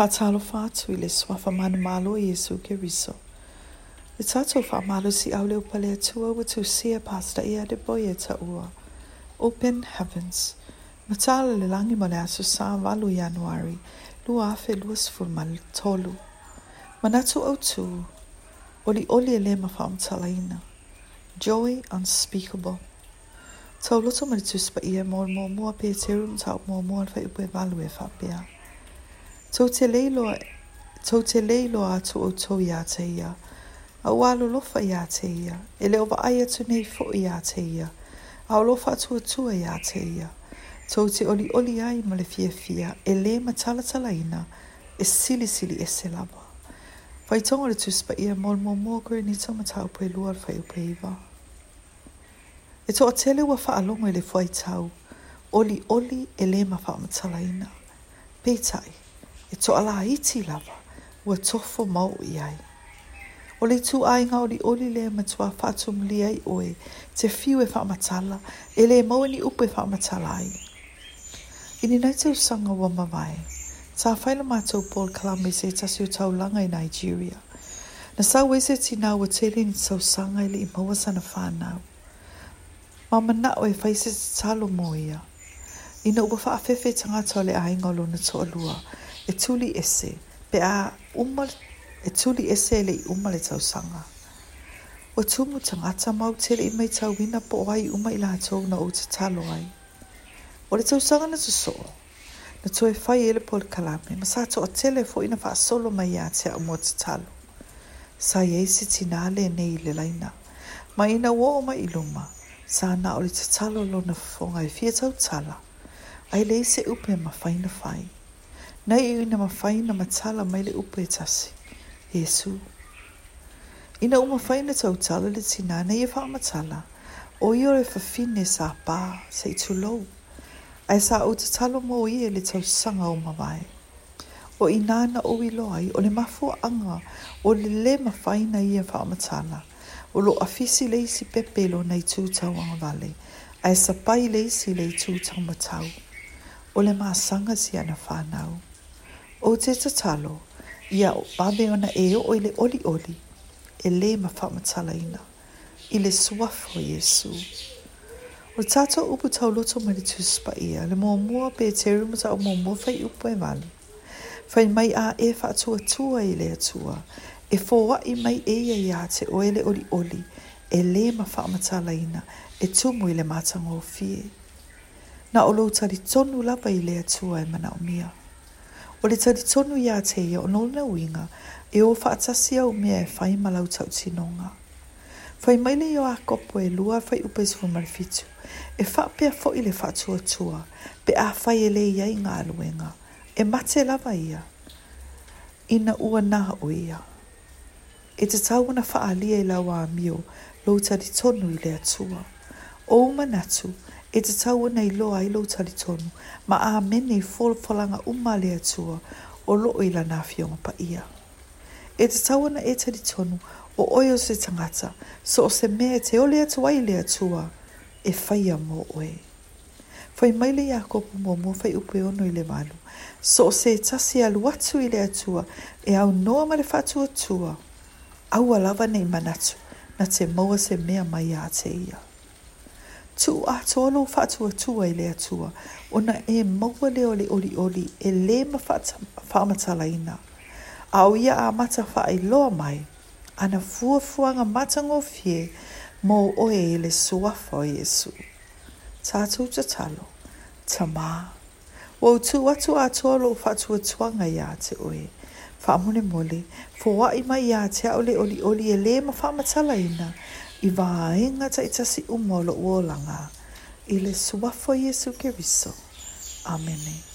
Faatalofa atu i le soafa manamalo i Yesu Keriso. Le tatou faamalo si au leo pale atua ua tusia pasta ia de boia taua. Open Heavens. Matala le langi ma le sa valu Januari, lua afe luas fulmal tolu. Manatu au tu, oli oli ele ma faamtalaina. Joy unspeakable. Tau loto ma le tuspa ia mor mor mua pe terum tau mor moa fa upe valu e faapea. Tau te leilo a tu au tau ia te ia. A ua alo lofa ia te ia. E leo wa aia tu nei fo ia te ia. A o lofa tu atua ia te ia. Tau te oli oli ai ma le fia fia. E le ma tala tala ina. E sili sili e se lava. Fai tonga le tuspa ia mol mo mo kore ni tau mata upe lua alfa upe iwa. E to a tele ua fa alongo e le fai tau. Oli oli e le ma fa ma tala ina. Pei tai to ala iti lava, ua tofo mau i ai. O le tu ai ngau ori oli le ma tua whātum li ai oe, te fiu e whaamatala, e le mau ni upe whaamatala ai. I ni nei tau sanga wa mawai, tā whaila mātou Paul Kalambi se tasio tau langa i Nigeria. Na sā wese ti nā wa tere ni tau sanga ili i maua sana whānau. Ma na oe whaise te talo mō ia. Ina ua wha awhewhe tangata le ai ngolo na toa lua, e tuli ese pe a umal e tuli ese le i umal e tau sanga. O tumu tangata mau tele i mai tau wina po o ai umai la hatou na o te talo ai. O le tau sanga na tu so o. Na tu e fai ele po le kalame. Ma sa to o tele fo ina faa solo mai a te a umo te talo. Sa ye si tinale ne i le laina. Ma ina wo o mai iluma. Sa na o le te talo lo na fonga i e fia tau tala. Ai le se upe ma faina faina. Na i na na matala mai le upe tasi. Yesu. Ina uma na tau tala le tina na i e wha matala. O i ore whawhine sa pā sa i tulou. Ai sa au te talo mo i e le tau sanga o mawai. O i nana o i loai o le mafu anga o le le mawhaina i e wha matala. O lo afisi le isi pepe lo nei tūtau anga vale. Ai sa pai le isi le tūtau matau. O le sanga si ana whanau. O te tatalo, ia o bame ona e o i oli oli, e le mawhamatala ina, ile suafo Yesu. O tato upu tau loto mani tuspa ia, le mua mua pe teru mo o mua mua fai upu e mani. Fai mai a e wha atua tua i le atua, e fōa i mai e ia ia te ele oli oli, e le mawhamatala ina, e tumu i le o fie. Na o lo tari tonu lava i le atua e mana o mia. O le tadi tonu ia te ia o nolina uinga, e o whaatasi au mea e whai malau tau tinonga. Whai maile i o a kopo e lua whai upe zuhu marifitu, e whapea fo i le whatua tua, pe a whai e le ia i ngā luenga, e mate lava ia, ina ua naha o ia. E te tau na whaalia i lawa a mio, lo tadi tonu i le atua. O manatu, e te tau nei loa i lo tali tonu, ma a mene i fol folanga umale le atua o lo i la nafionga pa ia. E te tau ana e tali tonu o oio se tangata, so o se mea te ole atua e i le atua e faya mo oe. Fai mai le Iakopu mo mo fai upe ono i le malu, so o se tasi alu atu i le atua e au noa ma le fatu atua, au alava nei manatu na te maua se mea mai a te ia tu a ah, tō lo wha tua tua i lea tua. Ona e maua le ole oli oli e le ma wha ina. A o ia a mata wha i loa mai, ana fua fuanga mata ngō fie mō oe e le sua wha o Jesu. Tātou ta talo, ta mā. Wau tu atu a tō lo wha tua tuanga ia te oe. Wha mole, fua i mai ia te aole oli oli e le ma wha ina i vāenga ta i tasi umolo uolanga, i le suafo Jesu Keriso. Amen. Amen.